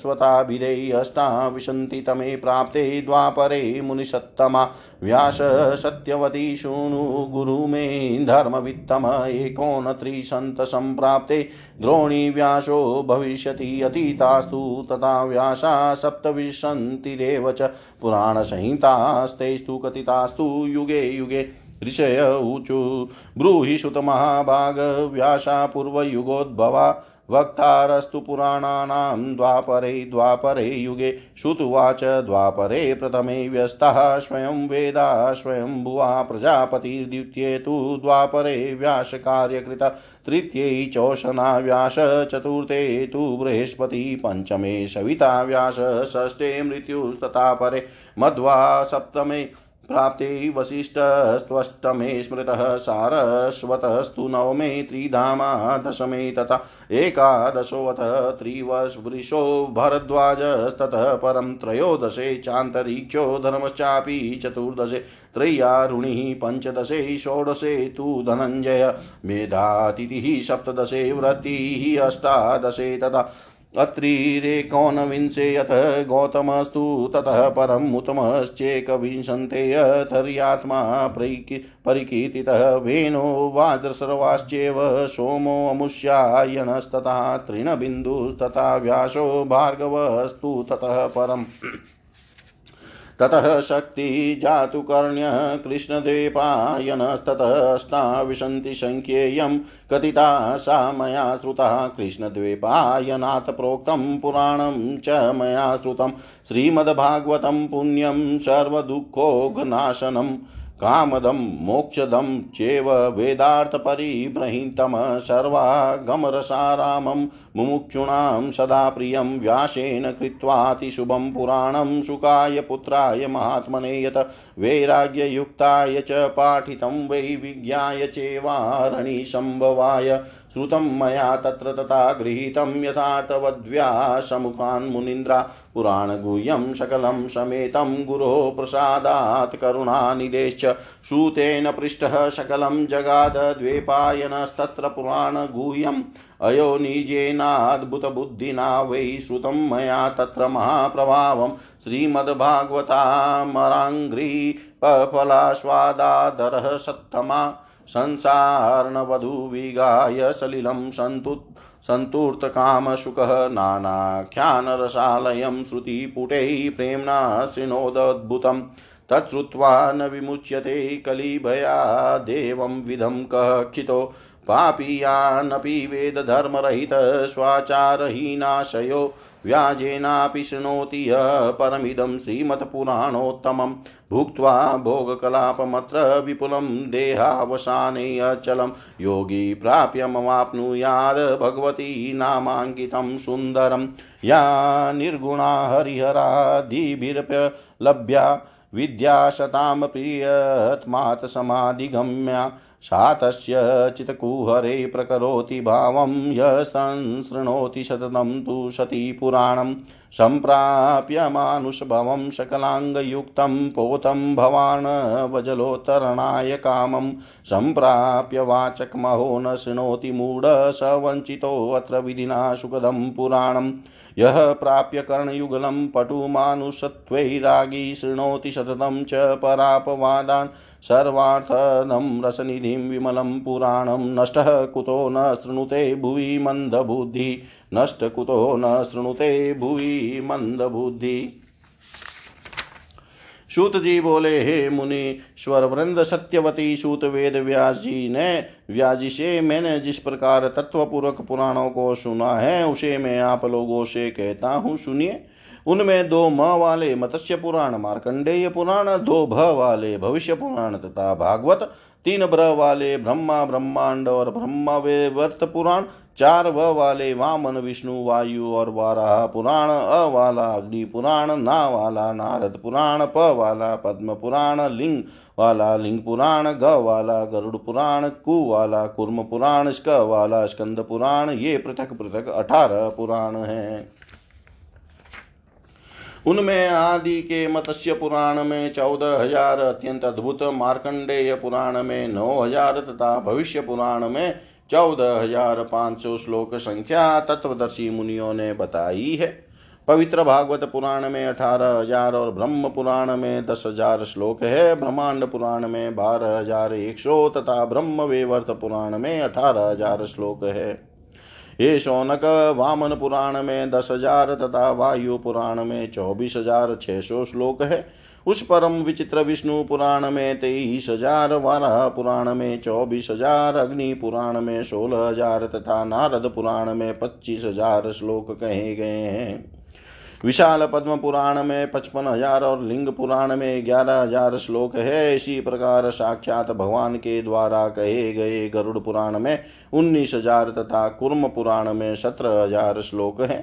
स्वताभिधे अष्टाविंशतितमे प्राप्ते द्वापरे मुनिसत्तमा व्यास सत्यवती शृणु गुरु मे धर्मवित्तम एकोनत्रिशन्तसम्प्राप्ते द्रोणीव्यासो भविष्यति अतीतास्तु तथा व्यासा सप्तविंशतिरेव च पुराणसंहितास्तैस्तु कथितास्तु युगे युगे ऋषय ऊचु। ब्रूहि सुतमहाभाग व्यासा पूर्वयुगोद्भवा वक्तारस्तु पुराणानां द्वापरे द्वापरे युगे। श्रुतुवाच द्वापरे प्रथमे व्यस्तः। स्वयं वेदा, स्वयं भुवा। प्रजापतिर्द्वितीये तु द्वापरे व्यासकार्यकृत। तृतीये चोषणा व्यास। चतुर्थे तु बृहस्पति। पञ्चमे सविता व्यास। षष्ठे मृत्युस्तथा परे। मध्वा सप्तमे प्राप्ते वसिष्ठस्त्वष्टमे स्मृतः सारस्वतस्तु नवमे त्रिधामा दशमे तथा एकादशोऽथ त्रिवशवृषो भरद्वाजस्ततः परं त्रयोदशे चान्तरिक्षो धर्मश्चापि चतुर्दशे त्रय्यारुणिः पञ्चदशे षोडशे तु धनञ्जय मेधातिथिः सप्तदशे व्रतिः अष्टादशे तथा अत्रिरेकोनविंशे अथ गौतमस्तु ततः परम् उत्तमश्चेकविंशन्तेऽथर्यात्मा परिकीर्तितः वेणो वाज्रसर्वाश्चैव सोमोऽमुष्यायनस्तथा तृणबिन्दुस्तथा व्यासो भार्गवस्तु ततः परम् ततः शक्तिजातुकर्ण्य कृष्णद्वैपायनस्ततस्ताविशन्ति सङ्ख्येयं कथिता सा मया श्रुता कृष्णद्वैपायनात् प्रोक्तं पुराणं च मया श्रुतं श्रीमद्भागवतं पुण्यं सर्वदुःखोघनाशनम् कामदं मोक्षदं चेव वेदार्थपरिब्रहीतम सर्वागमरसारामं मुमुक्षूणां सदा प्रियं व्यासेन कृत्वातिशुभं पुराणं शुकाय पुत्राय महात्मने यत वैराग्ययुक्ताय च पाठितं वै विज्ञाय चेवारणिसम्भवाय श्रुतं मया तत्र तथा गृहीतं मुनीन्द्रा पुराणगुह्यं सकलं समेतं गुरोः प्रसादात् करुणानिदेश्च। श्रुतेन पृष्ठः सकलं जगादद्वेपायनस्तत्र पुराणगुह्यम् अयो निजेनाद्भुतबुद्धिना वै श्रुतं मया तत्र महाप्रभावं श्रीमद्भागवतामराङ्घ्रिपफलास्वादादरः सत्तमा। संसारणवधूविगाय सलिलं सन्तु सन्तूर्तकामशुकः नानाख्यानरसालयं श्रुतिपुटैः प्रेम्णा शृणोदद्भुतं तच्छ्रुत्वा न विमुच्यते कलिभयादेवं विधं कः खितो पापीयानपि वेदधर्मरहितः स्वाचारहीनाशयो व्याजेनापि शृणोति यः परमिदं श्रीमत्पुराणोत्तमं भुक्त्वा भोगकलापमत्र विपुलं देहावसाने अचलं। योगी प्राप्य ममाप्नुयाद् भगवती नामाङ्कितं सुन्दरं। या निर्गुणा हरिहरादिभिरप्यलभ्या विद्याशतां प्रियत्मात्समाधिगम्या सा तस्य चित्कुहरे प्रकरोति भावं यस्तंशृणोति सततं तु सती पुराणं सम्प्राप्य मानुषभवं सकलाङ्गयुक्तं पोतं भवान् वजलोत्तरणाय कामं सम्प्राप्य वाचकमहो न शृणोति मूढ स वञ्चितोऽत्र विधिना सुखदं पुराणम्। यः प्राप्य कर्णयुगलं पटुमानुषत्वैरागी शृणोति सततं च परापवादान् सर्वार्थनं रसनिधिं विमलं पुराणं। नष्टः कुतो न शृणुते भुवि मन्दबुद्धि। नष्टकुतो न शृणुते भुवि मन्दबुद्धिः। सूत जी बोले हे मुनीश्वर वृंद सत्यवती सूत वेद व्यास जी ने व्यास जी से मैंने जिस प्रकार तत्वपूर्वक पुराणों को सुना है, उसे मैं आप लोगों से कहता हूँ, सुनिए। उनमें दो म वाले मत्स्य पुराण, मार्कंडेय पुराण, दो भ वाले भविष्य पुराण तथा भागवत तीन ब्रह वाले ब्रह्मा, ब्रह्मांड और ब्रह्मा वर्त पुराण। चार व वाले वामन, विष्णु, वायु और वाराह पुराण। अ वाला अग्नि पुराण, ना वाला नारद पुराण। प वाला पद्म पुराण, लिंग वाला लिंग पुराण। ग वाला गरुड़ पुराण, कु वाला कुर्म पुराण, स्क वाला स्कंद पुराण। ये पृथक पृथक अठारह पुराण हैं। उनमें आदि के मत्स्य पुराण में चौदह हज़ार अत्यंत अद्भुत मार्कंडेय पुराण में नौ हज़ार तथा भविष्य पुराण में चौदह हज़ार पाँच सौ श्लोक संख्या तत्वदर्शी मुनियों ने बताई है। पवित्र भागवत पुराण में अठारह हज़ार और ब्रह्म पुराण में दस हज़ार श्लोक है। ब्रह्मांड पुराण में बारह हज़ार एक सौ तथा ब्रह्म वेवर्त पुराण में अठारह हज़ार श्लोक है। ये शौनक, वामन पुराण में दस हज़ार तथा वायु पुराण में चौबीस हज़ार छह सौ श्लोक है। उस परम विचित्र विष्णु पुराण में तेईस हज़ार, वारह पुराण में चौबीस हज़ार, अग्नि पुराण में सोलह हज़ार तथा नारद पुराण में पच्चीस हज़ार श्लोक कहे गए हैं। विशाल पद्म पुराण में पचपन हज़ार और लिंग पुराण में ग्यारह हज़ार श्लोक है। इसी प्रकार साक्षात भगवान के द्वारा कहे गए गरुड़ पुराण में उन्नीस हज़ार तथा कुर्म पुराण में सत्रह हज़ार श्लोक है।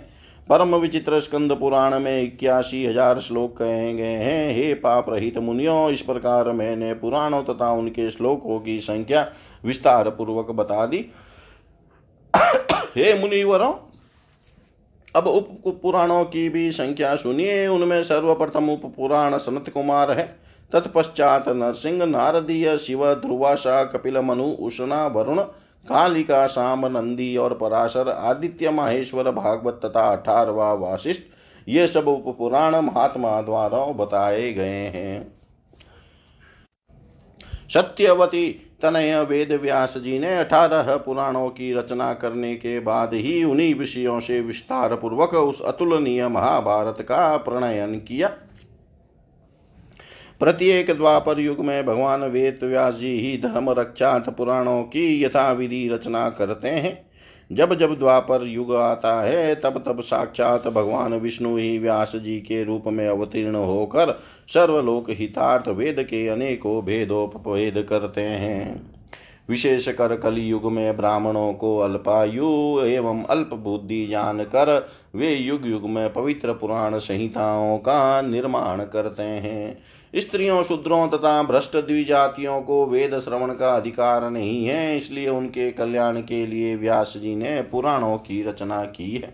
परम विचित्र स्कंद पुराण में इक्यासी हज़ार श्लोक कहे गए हैं। हे पाप रहित मुनियों, इस प्रकार मैंने पुराणों तथा उनके श्लोकों की संख्या विस्तार पूर्वक बता दी। हे मुनिवरों अब उप पुराणों की भी संख्या सुनिए, उनमें सर्वप्रथम उप पुराण सनत कुमार है। तत्पश्चात नरसिंह, नारदीय शिव ध्रुवाशा कपिल मनु उषणा वरुण, कालिका शाम नंदी और पराशर, आदित्य, माहेश्वर, भागवत तथा अठारवा वाशिष्ठ ये सब उप पुराण महात्मा द्वारा बताए गए हैं। सत्यवती तनय वेद व्यास जी ने अठारह पुराणों की रचना करने के बाद ही उन्हीं विषयों से विस्तार पूर्वक उस अतुलनीय महाभारत का प्रणयन किया। प्रत्येक द्वापर युग में भगवान वेद व्यास जी ही धर्म रक्षात पुराणों की यथाविधि रचना करते हैं। जब जब द्वापर युग आता है, तब तब साक्षात भगवान विष्णु ही व्यास जी के रूप में अवतीर्ण होकर सर्वलोक हितार्थ वेद के अनेकों भेदोपभेद करते हैं। विशेष कर कलि युग में ब्राह्मणों को अल्पायु एवं अल्प बुद्धि जानकर वे युग युग में पवित्र पुराण संहिताओं का निर्माण करते हैं। स्त्रियों, शूद्रों तथा भ्रष्ट द्विजातियों को वेद श्रवण का अधिकार नहीं है, इसलिए उनके कल्याण के लिए व्यास जी ने पुराणों की रचना की है।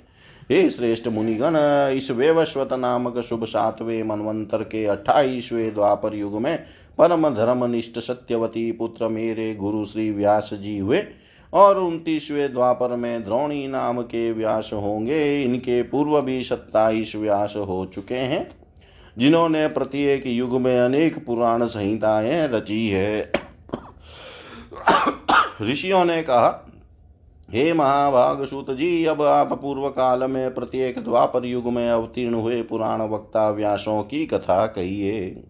हे श्रेष्ठ मुनिगण, इस वेवस्वत नामक शुभ सातवें मनवंतर के अट्ठाईसवें द्वापर युग में परम धर्मनिष्ठ सत्यवती पुत्र मेरे गुरु श्री व्यास जी हुए और उनतीसवें द्वापर में द्रोणी नाम के व्यास होंगे। इनके पूर्व भी सत्ताईस व्यास हो चुके हैं। जिन्होंने प्रत्येक युग में अनेक पुराण संहिताएँ रची है। ऋषियों ने कहा, हे महाभाग सूत जी, अब आप पूर्व काल में प्रत्येक द्वापर युग में अवतीर्ण हुए पुराण वक्ता व्यासों की कथा कहिए।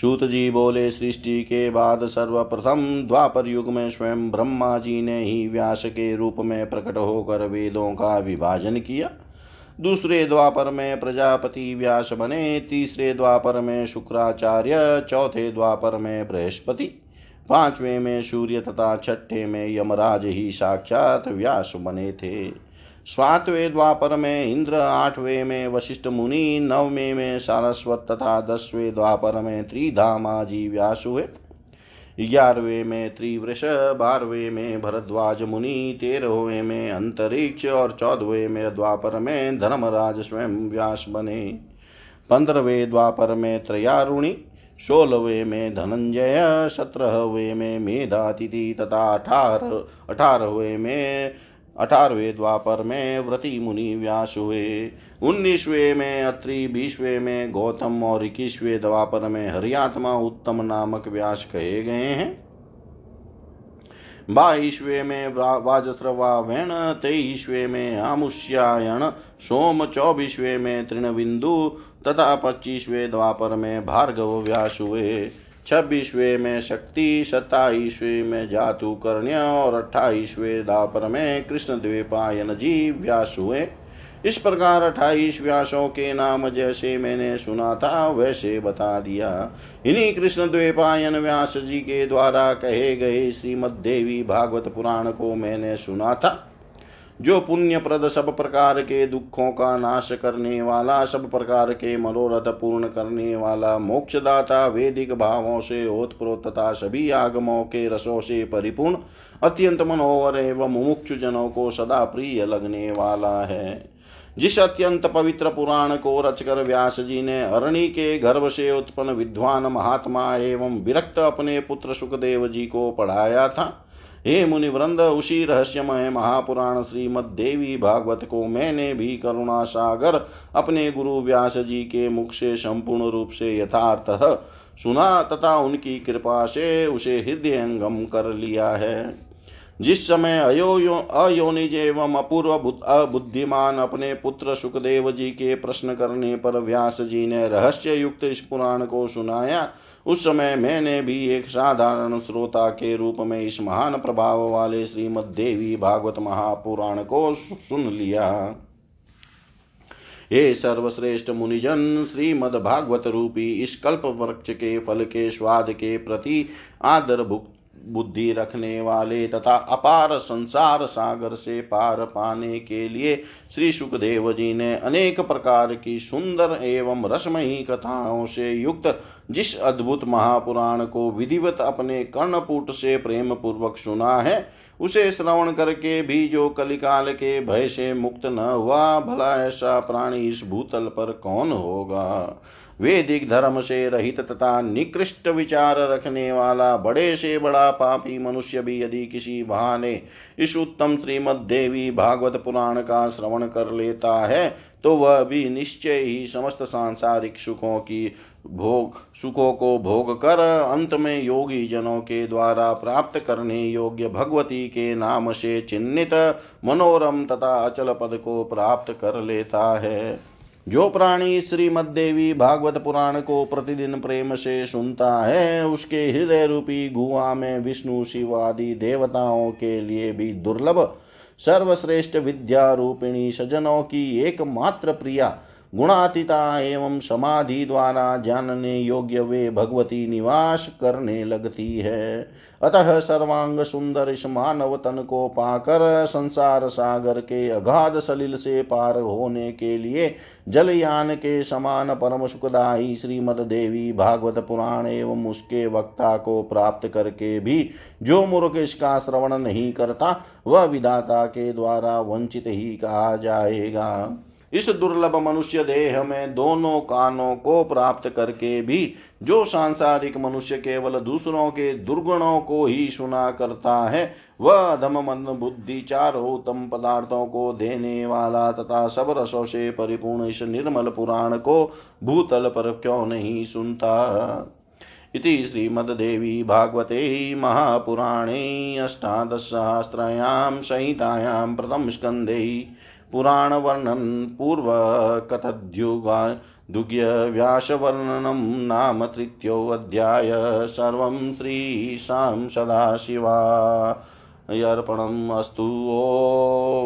सूत जी बोले, सृष्टि के बाद सर्वप्रथम द्वापर युग में स्वयं ब्रह्मा जी ने ही व्यास के रूप में प्रकट होकर वेदों का विभाजन किया। दूसरे द्वापर में प्रजापति व्यास बने, तीसरे द्वापर में शुक्राचार्य, चौथे द्वापर में बृहस्पति, पाँचवें में सूर्य तथा छठे में यमराज ही साक्षात व्यास बने थे। सातवें द्वापर में इंद्र, आठवें में वशिष्ठ मुनि, नववें में सारस्वत तथा दसवें द्वापर में त्रिधामा जी व्यास हुए। ग्यारहवें में त्रिवृष, बारहवें में भरद्वाज मुनि, तेरहवें में अंतरिक्ष और चौदहवें में द्वापर में धर्मराज स्वयं व्यास बने। पंद्रहवें द्वापर में त्रयारुणी, सोलहवें में धनंजय, सत्रहवें में मेधातिथि तथा अठारह अठारहवें में अठारहवें द्वापर में व्रति मुनि व्यास हुए उन्नीसवें में अत्रि, बीसवें में गौतम और इक्कीसवें द्वापर में हरियात्मा उत्तम नामक व्यास कहे गए हैं। बाईसवे में वाजस्रवा वैण, तेईसवे में आमुष्यायण, सोम चौबीसवे में तृणबिंदु, तथा पच्चीसवें द्वापर में भार्गव व्यास हुए छब्बीसवें में शक्ति सत्ताईसवें में जातु जातुकर्ण्य और अट्ठाईसवें दापर में कृष्ण द्वीपायन जी व्यास हुए। इस प्रकार अट्ठाईस व्यासों के नाम जैसे मैंने सुना था, वैसे बता दिया। इन्हीं कृष्ण द्वीपायन व्यास जी के द्वारा कहे गए श्रीमद देवी भागवत पुराण को मैंने सुना था। जो पुण्य प्रद सब प्रकार के दुखों का नाश करने वाला, सब प्रकार के मनोरथ पूर्ण करने वाला, मोक्षदाता वेदिक भावों से ओतप्रोत तथा सभी आगमों के रसों से परिपूर्ण, अत्यंत मनोहर एवं मुमुक्षु जनों को सदा प्रिय लगने वाला है। जिस अत्यंत पवित्र पुराण को रचकर व्यास जी ने अरणि के गर्भ से उत्पन्न विद्वान महात्मा एवं विरक्त अपने पुत्र सुखदेव जी को पढ़ाया था हे मुनिवृंद, उसी रहस्यमय महापुराण देवी भागवत को मैंने भी करुणा सागर अपने गुरु व्यास जी के मुख से संपूर्ण रूप से यथार्थ सुना तथा उनकी कृपा से उसे हृदय अंगम कर लिया है। जिस समय अयो अयोनिज एवं अपूर्व बुद्धिमान अपने पुत्र सुखदेव जी के प्रश्न करने पर व्यास जी ने रहस्य युक्त इस पुराण को सुनाया उस समय मैंने भी एक साधारण श्रोता के रूप में इस महान प्रभाव वाले श्रीमद देवी भागवत महापुराण को सुन लिया। हे सर्वश्रेष्ठ मुनिजन, श्रीमद भागवत रूपी इस कल्प वृक्ष के फल के स्वाद के प्रति आदर भुक्त बुद्धि रखने वाले तथा अपार संसार सागर से पार पाने के लिए श्री सुखदेव जी ने अनेक प्रकार की सुंदर एवं रसमयी कथाओं से युक्त जिस अद्भुत महापुराण को विधिवत अपने कर्णपुट से प्रेम पूर्वक सुना है, उसे श्रवण करके भी जो कलिकाल के भय से मुक्त न हुआ, भला ऐसा प्राणी इस भूतल पर कौन होगा? वैदिक धर्म से रहित तथा निकृष्ट विचार रखने वाला बड़े से बड़ा पापी मनुष्य भी यदि किसी बहाने इस उत्तम श्रीमद देवी भागवत पुराण का श्रवण कर लेता है तो वह भी निश्चय ही समस्त सांसारिक सुखों की भोग, सुखों को भोग कर अंत में योगी जनों के द्वारा प्राप्त करने योग्य भगवती के नाम से चिन्हित मनोरम तथा अचल पद को प्राप्त कर लेता है। जो प्राणी श्रीमद्देवी भागवत पुराण को प्रतिदिन प्रेम से सुनता है, उसके हृदय रूपी गुहा में विष्णु, शिव आदि देवताओं के लिए भी दुर्लभ, सर्वश्रेष्ठ विद्या रूपिणी सजनों की एकमात्र प्रिया गुणातीता एवं समाधि द्वारा जानने योग्य वे भगवती निवास करने लगती है। अतः सर्वांग सुंदर इस मानव तन को पाकर संसार सागर के अगाध सलिल से पार होने के लिए जलयान के समान परम सुखदायी श्रीमद देवी भागवत पुराण एवं उसके वक्ता को प्राप्त करके भी जो मूर्ख इसका श्रवण नहीं करता, वह विधाता के द्वारा वंचित ही कहा जाएगा। इस दुर्लभ मनुष्य देह में दोनों कानों को प्राप्त करके भी जो सांसारिक मनुष्य केवल दूसरों के दुर्गुणों को ही सुना करता है, वह अधम मन बुद्धि चारों उत्तम पदार्थों को देने वाला तथा सब रसों से परिपूर्ण इस निर्मल पुराण को भूतल पर क्यों नहीं सुनता? इति श्रीमद्देवी भागवते महापुराणे अष्टादशसहस्रायां संहितायां प्रथमस्कन्धे पुराणवर्णन पूर्वकथद्युगा दुग्यव्यासवर्णनं नाम तृतीयोऽध्याय सर्वं श्रीशां सदाशिवा। अर्पणम् अस्तु।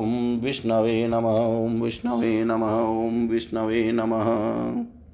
ॐ विष्णवे नमः। विष्णवे नमः। विष्णवे नमः।